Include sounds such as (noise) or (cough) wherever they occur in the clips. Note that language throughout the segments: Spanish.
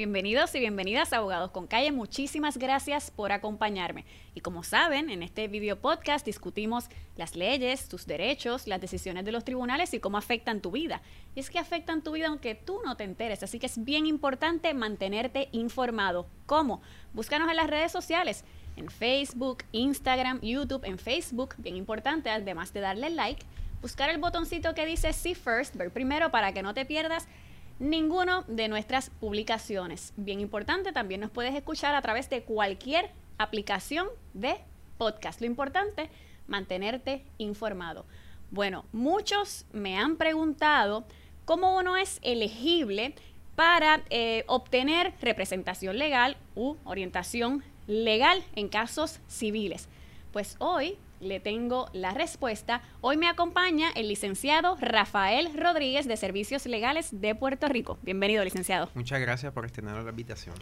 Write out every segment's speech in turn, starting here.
Bienvenidos y bienvenidas Abogados con Calle. Muchísimas gracias por acompañarme. Y como saben, en este video podcast discutimos las leyes, tus derechos, las decisiones de los tribunales y cómo afectan tu vida. Y es que afectan tu vida aunque tú no te enteres, así que es bien importante mantenerte informado. ¿Cómo? Búscanos en las redes sociales, en Facebook, Instagram, YouTube, en Facebook, bien importante, además de darle like, buscar el botoncito que dice See First, ver primero para que no te pierdas ninguno de nuestras publicaciones. Bien importante, también nos puedes escuchar a través de cualquier aplicación de podcast. Lo importante, mantenerte informado. Bueno, muchos me han preguntado cómo uno es elegible para eh, obtener representación legal u orientación legal en casos civiles. Pues hoy le tengo la respuesta. Hoy me acompaña el licenciado Rafael Rodríguez de Servicios Legales de Puerto Rico. Bienvenido, licenciado. Muchas gracias por extender la invitación.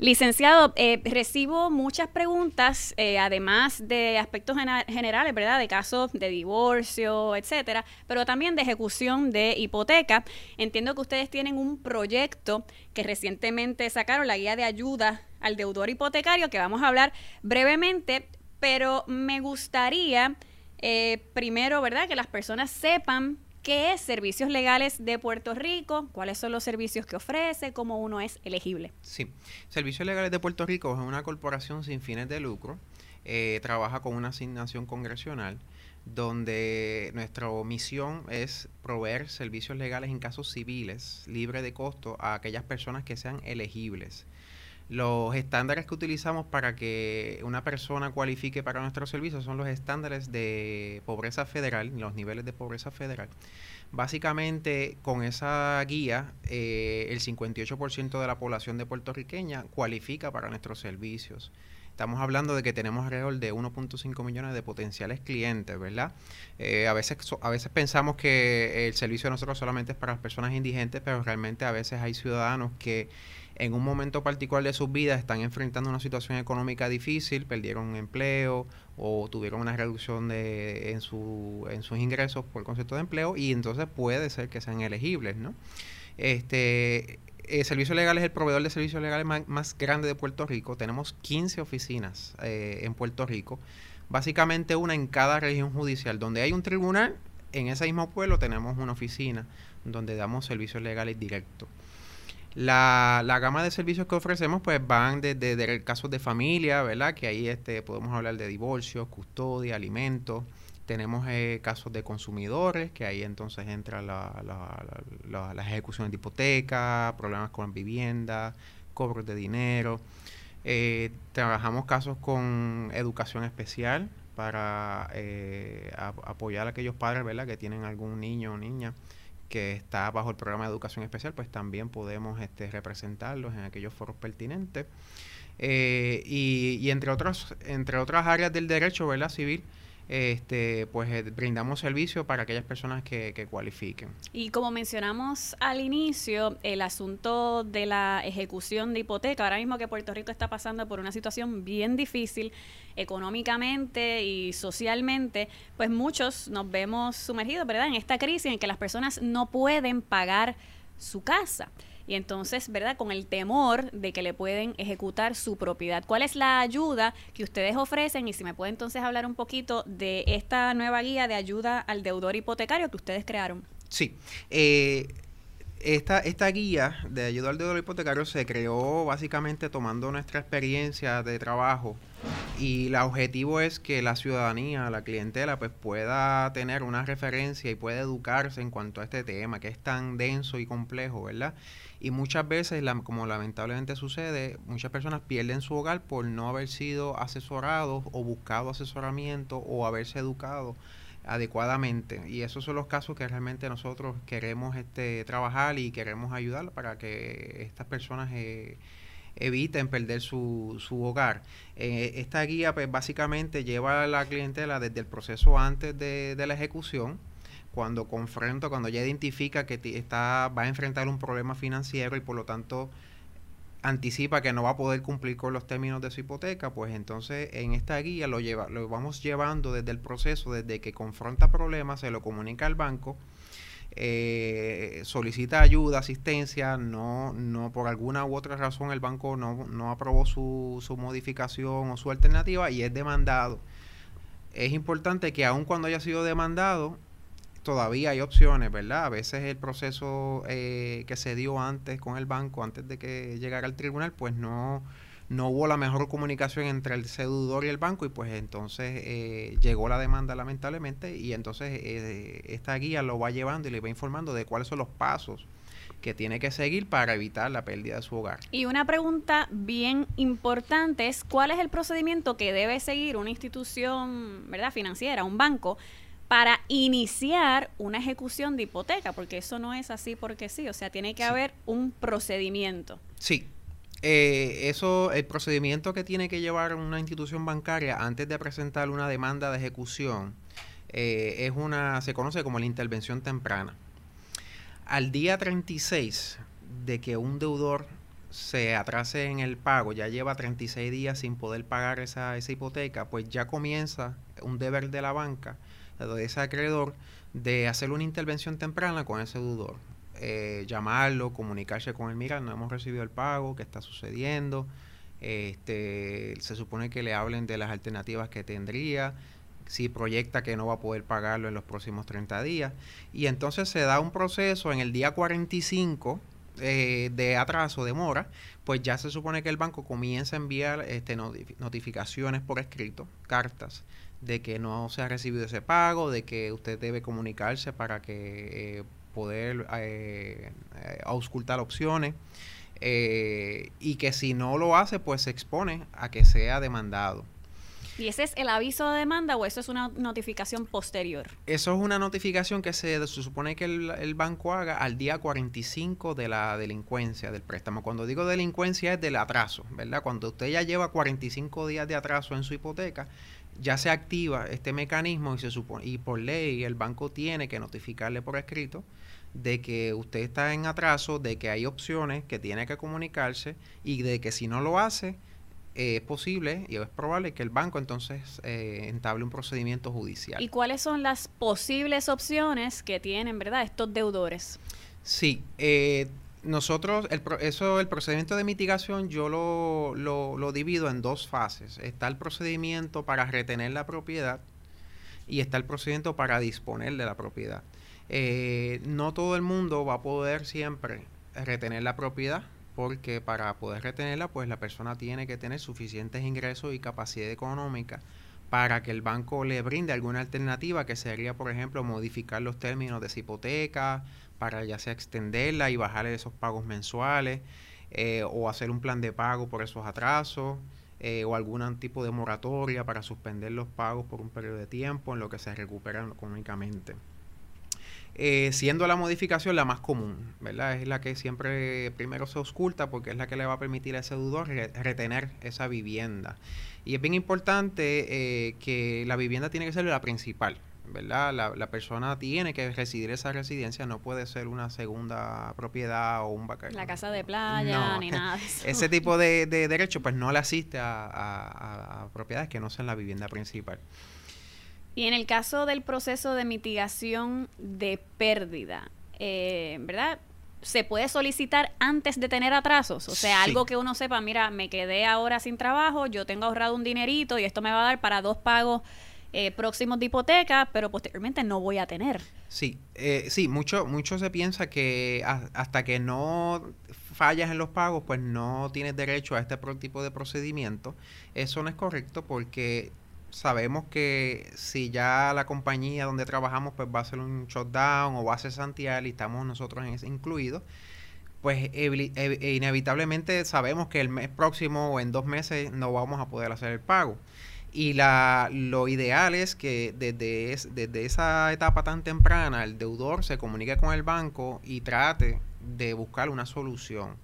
Licenciado, eh, recibo muchas preguntas, eh, además de aspectos generales, ¿verdad? De casos de divorcio, etcétera, pero también de ejecución de hipoteca. Entiendo que ustedes tienen un proyecto que recientemente sacaron, la guía de ayuda al deudor hipotecario, que vamos a hablar brevemente pero me gustaría eh, primero, ¿verdad? Que las personas sepan qué es Servicios Legales de Puerto Rico, cuáles son los servicios que ofrece, cómo uno es elegible. Sí, Servicios Legales de Puerto Rico es una corporación sin fines de lucro, eh, trabaja con una asignación congresional donde nuestra misión es proveer servicios legales en casos civiles libre de costo a aquellas personas que sean elegibles. Los estándares que utilizamos para que una persona cualifique para nuestros servicios son los estándares de pobreza federal, los niveles de pobreza federal. Básicamente, con esa guía, eh, el 58% de la población de puertorriqueña cualifica para nuestros servicios. Estamos hablando de que tenemos alrededor de 1.5 millones de potenciales clientes, ¿verdad? Eh, a, veces, a veces pensamos que el servicio de nosotros solamente es para las personas indigentes, pero realmente a veces hay ciudadanos que en un momento particular de sus vidas están enfrentando una situación económica difícil, perdieron un empleo o tuvieron una reducción de, en, su, en sus ingresos por concepto de empleo y entonces puede ser que sean elegibles, ¿no? Este, el Servicio Legal es el proveedor de servicios legales más, grande de Puerto Rico. Tenemos 15 oficinas eh, en Puerto Rico, básicamente una en cada región judicial. Donde hay un tribunal, en ese mismo pueblo tenemos una oficina donde damos servicios legales directos. La, la, gama de servicios que ofrecemos pues van desde, casos de familia, ¿verdad? Que ahí este, podemos hablar de divorcio, custodia, alimentos. Tenemos eh, casos de consumidores, que ahí entonces entra la, la, las ejecuciones de hipoteca, problemas con vivienda, cobros de dinero. Eh, trabajamos casos con educación especial para eh, apoyar a aquellos padres ¿verdad? que tienen algún niño o niña que está bajo el programa de educación especial, pues también podemos este, representarlos en aquellos foros pertinentes. Eh, y, y, entre otros, entre otras áreas del derecho ¿verdad? civil, este, pues eh, brindamos servicio para aquellas personas que, que, cualifiquen. Y como mencionamos al inicio, el asunto de la ejecución de hipoteca, ahora mismo que Puerto Rico está pasando por una situación bien difícil económicamente y socialmente, pues muchos nos vemos sumergidos, ¿verdad?, en esta crisis en que las personas no pueden pagar su casa y entonces, ¿verdad? Con el temor de que le pueden ejecutar su propiedad. ¿Cuál es la ayuda que ustedes ofrecen? Y si me puede entonces hablar un poquito de esta nueva guía de ayuda al deudor hipotecario que ustedes crearon. Sí. Eh, esta, esta guía de ayuda al deudor hipotecario se creó básicamente tomando nuestra experiencia de trabajo y el objetivo es que la ciudadanía, la clientela, pues pueda tener una referencia y pueda educarse en cuanto a este tema que es tan denso y complejo, ¿verdad? Y muchas veces, como lamentablemente sucede, muchas personas pierden su hogar por no haber sido asesorados o buscado asesoramiento o haberse educado adecuadamente. Y esos son los casos que realmente nosotros queremos este, trabajar y queremos ayudar para que estas personas eh, eviten perder su, su hogar. Eh, esta guía pues básicamente lleva a la clientela desde el proceso antes de, de la ejecución cuando confronta, cuando ya identifica que está, va a enfrentar un problema financiero y por lo tanto anticipa que no va a poder cumplir con los términos de su hipoteca, pues entonces en esta guía lo, lleva, lo vamos llevando desde el proceso, desde que confronta problemas, se lo comunica al banco eh, solicita ayuda, asistencia, no, no por alguna u otra razón el banco no, no aprobó su, su modificación o su alternativa y es demandado. Es importante que aun cuando haya sido demandado, todavía hay opciones, ¿verdad? A veces el proceso eh, que se dio antes con el banco, antes de que llegara al tribunal, pues no, no hubo la mejor comunicación entre el deudor y el banco y pues entonces eh, llegó la demanda lamentablemente y entonces eh, esta guía lo va llevando y le va informando de cuáles son los pasos que tiene que seguir para evitar la pérdida de su hogar. Y una pregunta bien importante es cuál es el procedimiento que debe seguir una institución, ¿verdad? financiera, un banco para iniciar una ejecución de hipoteca, porque eso no es así porque sí, o sea, tiene que haber un procedimiento. Sí, eh, eso, el procedimiento que tiene que llevar una institución bancaria antes de presentar una demanda de ejecución eh, es una, se conoce como la intervención temprana. Al día 36 de que un deudor se atrase en el pago, ya lleva 36 días sin poder pagar esa, esa hipoteca, pues ya comienza un deber de la banca, de ese acreedor, de hacer una intervención temprana con ese deudor. Eh, llamarlo, comunicarse con él, mira, no hemos recibido el pago, ¿qué está sucediendo? Este, se supone que le hablen de las alternativas que tendría, si proyecta que no va a poder pagarlo en los próximos 30 días. Y entonces se da un proceso en el día 45 eh, de atraso, de mora, pues ya se supone que el banco comienza a enviar este, notificaciones por escrito, cartas, de que no se ha recibido ese pago, de que usted debe comunicarse para que eh, poder eh, eh, auscultar opciones eh, y que si no lo hace, pues se expone a que sea demandado. ¿Y ese es el aviso de demanda o eso es una notificación posterior? Eso es una notificación que se, supone que el, banco haga al día 45 de la delincuencia del préstamo. Cuando digo delincuencia es del atraso, ¿verdad? Cuando usted ya lleva 45 días de atraso en su hipoteca, ya se activa este mecanismo y se supone y por ley el banco tiene que notificarle por escrito de que usted está en atraso, de que hay opciones, que tiene que comunicarse y de que si no lo hace, eh, es posible y es probable que el banco entonces eh, entable un procedimiento judicial. ¿Y cuáles son las posibles opciones que tienen, verdad, estos deudores? Sí, eh, nosotros, el, eso, el procedimiento de mitigación yo lo, lo, divido en dos fases. Está el procedimiento para retener la propiedad y está el procedimiento para disponer de la propiedad. Eh, no todo el mundo va a poder siempre retener la propiedad porque para poder retenerla pues la persona tiene que tener suficientes ingresos y capacidad económica para que el banco le brinde alguna alternativa que sería por ejemplo modificar los términos de esa hipoteca para ya sea extenderla y bajarle esos pagos mensuales eh, o hacer un plan de pago por esos atrasos eh, o algún tipo de moratoria para suspender los pagos por un periodo de tiempo en lo que se recuperan económicamente. Eh, siendo la modificación la más común, ¿verdad? Es la que siempre primero se oculta porque es la que le va a permitir a ese deudor retener esa vivienda. Y es bien importante eh, que la vivienda tiene que ser la principal, ¿verdad? La, persona tiene que residir esa residencia, no puede ser una segunda propiedad o un vacaciones. La casa de playa, ni nada de eso. (laughs) Ese tipo de, de derecho pues no le asiste a propiedades que no sean la vivienda principal. Y en el caso del proceso de mitigación de pérdida, eh, ¿verdad? se puede solicitar antes de tener atrasos. O sea, algo que uno sepa, mira, me quedé ahora sin trabajo, yo tengo ahorrado un dinerito y esto me va a dar para dos pagos eh, próximos de hipoteca, pero posteriormente no voy a tener. Sí, eh, sí, mucho, mucho se piensa que hasta que no fallas en los pagos, pues no tienes derecho a este tipo de procedimiento. Eso no es correcto porque sabemos que si ya la compañía donde trabajamos pues va a hacer un shutdown o va a ser Santiago y estamos nosotros en ese incluidos, pues inevitablemente sabemos que el mes próximo o en dos meses no vamos a poder hacer el pago. Y la, lo ideal es que desde, desde esa etapa tan temprana el deudor se comunique con el banco y trate de buscar una solución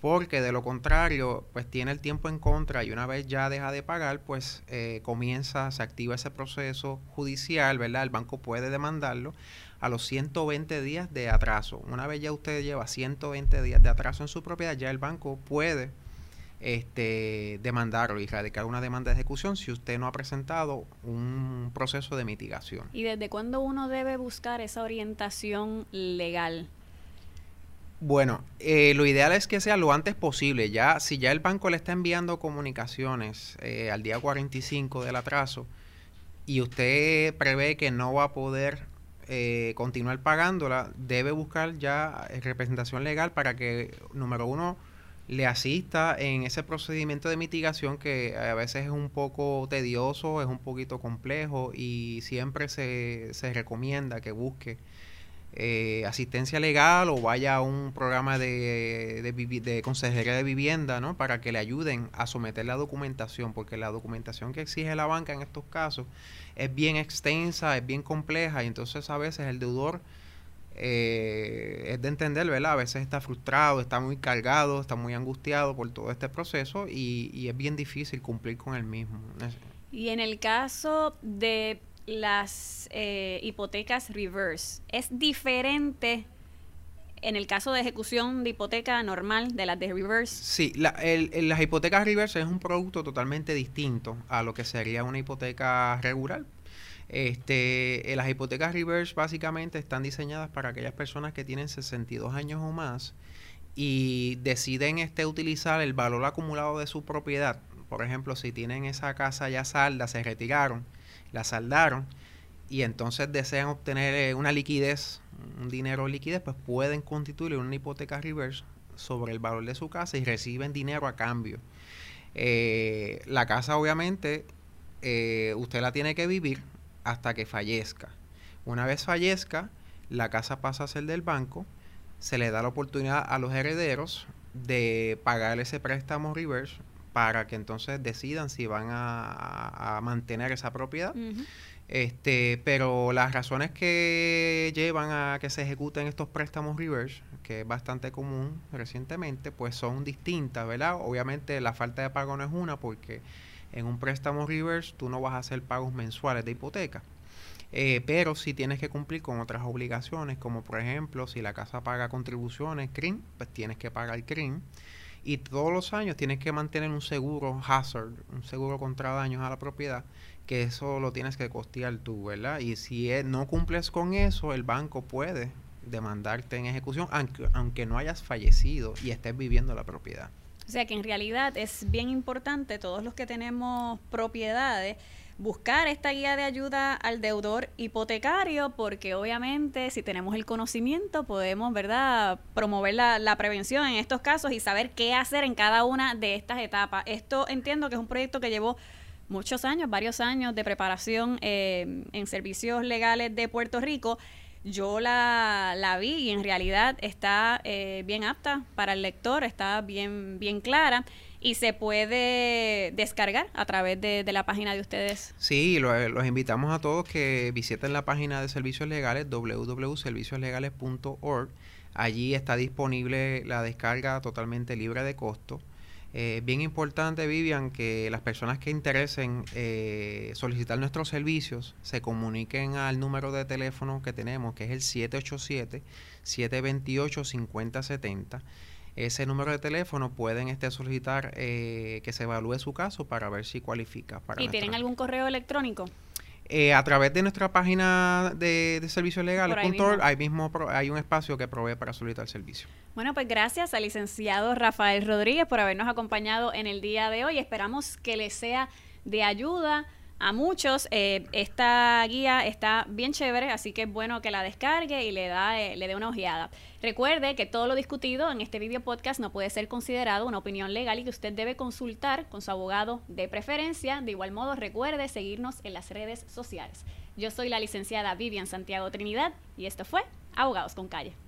porque de lo contrario, pues tiene el tiempo en contra y una vez ya deja de pagar, pues eh, comienza, se activa ese proceso judicial, ¿verdad? El banco puede demandarlo a los 120 días de atraso. Una vez ya usted lleva 120 días de atraso en su propiedad, ya el banco puede este, demandarlo y radicar una demanda de ejecución si usted no ha presentado un proceso de mitigación. ¿Y desde cuándo uno debe buscar esa orientación legal? Bueno, eh, lo ideal es que sea lo antes posible. Ya, si ya el banco le está enviando comunicaciones eh, al día 45 del atraso y usted prevé que no va a poder eh, continuar pagándola, debe buscar ya representación legal para que, número uno, le asista en ese procedimiento de mitigación que a veces es un poco tedioso, es un poquito complejo y siempre se, se recomienda que busque eh, asistencia legal o vaya a un programa de, de, consejería de vivienda, ¿no? Para que le ayuden a someter la documentación, porque la documentación que exige la banca en estos casos es bien extensa, es bien compleja y entonces a veces el deudor eh, es de entender, ¿verdad? A veces está frustrado, está muy cargado, está muy angustiado por todo este proceso y, y es bien difícil cumplir con el mismo. Y en el caso de las eh, hipotecas reverse es diferente en el caso de ejecución de hipoteca normal de las de reverse. Sí, las hipotecas reverse es un producto totalmente distinto a lo que sería una hipoteca regular. Este, eh, las hipotecas reverse básicamente están diseñadas para aquellas personas que tienen 62 años o más y deciden este, utilizar el valor acumulado de su propiedad. Por ejemplo, si tienen esa casa ya salda, se retiraron la saldaron y entonces desean obtener eh, una liquidez, un dinero liquidez, pues pueden constituir una hipoteca reverse sobre el valor de su casa y reciben dinero a cambio. Eh, la casa obviamente eh, usted la tiene que vivir hasta que fallezca. Una vez fallezca, la casa pasa a ser del banco, se le da la oportunidad a los herederos de pagar ese préstamo reverse para que entonces decidan si van a, mantener esa propiedad. Este, pero las razones que llevan a que se ejecuten estos préstamos reverse, que es bastante común recientemente, pues son distintas, ¿verdad? Obviamente la falta de pago no es una porque en un préstamo reverse tú no vas a hacer pagos mensuales de hipoteca. Eh, pero si tienes que cumplir con otras obligaciones, como por ejemplo, si la casa paga contribuciones, CRIM, pues tienes que pagar CRIM y todos los años tienes que mantener un seguro hazard, un seguro contra daños a la propiedad, que eso lo tienes que costear tú, ¿verdad? Y si no cumples con eso, el banco puede demandarte en ejecución, aunque, aunque no hayas fallecido y estés viviendo la propiedad. O sea que en realidad es bien importante, todos los que tenemos propiedades, buscar esta guía de ayuda al deudor hipotecario, porque obviamente si tenemos el conocimiento podemos, ¿verdad?, promover la, prevención en estos casos y saber qué hacer en cada una de estas etapas. Esto entiendo que es un proyecto que llevó muchos años, varios años de preparación eh, en servicios legales de Puerto Rico. Yo la, la vi y en realidad está eh, bien apta para el lector, está bien, bien clara y se puede descargar a través de, la página de ustedes. Sí, los invitamos a todos que visiten la página de servicios legales www.servicioslegales.org. Allí está disponible la descarga totalmente libre de costo. Eh, bien importante, Vivian, que las personas que interesen eh, solicitar nuestros servicios se comuniquen al número de teléfono que tenemos, que es el 787-728-5070 ese número de teléfono pueden este, solicitar eh, que se evalúe su caso para ver si cualifica. Para ¿Y tienen algún correo electrónico? Eh, a través de nuestra página de, servicios legales, ahí mismo. hay un espacio que provee para solicitar el servicio. Bueno, pues gracias al licenciado Rafael Rodríguez por habernos acompañado en el día de hoy. Esperamos que les sea de ayuda a muchos. Eh, esta guía está bien chévere, así que es bueno que la descargue y le, da, eh, le dé una ojeada. Recuerde que todo lo discutido en este video podcast no puede ser considerado una opinión legal y que usted debe consultar con su abogado de preferencia. De igual modo, recuerde seguirnos en las redes sociales. Yo soy la licenciada Vivian Santiago Trinidad y esto fue Abogados con Calle.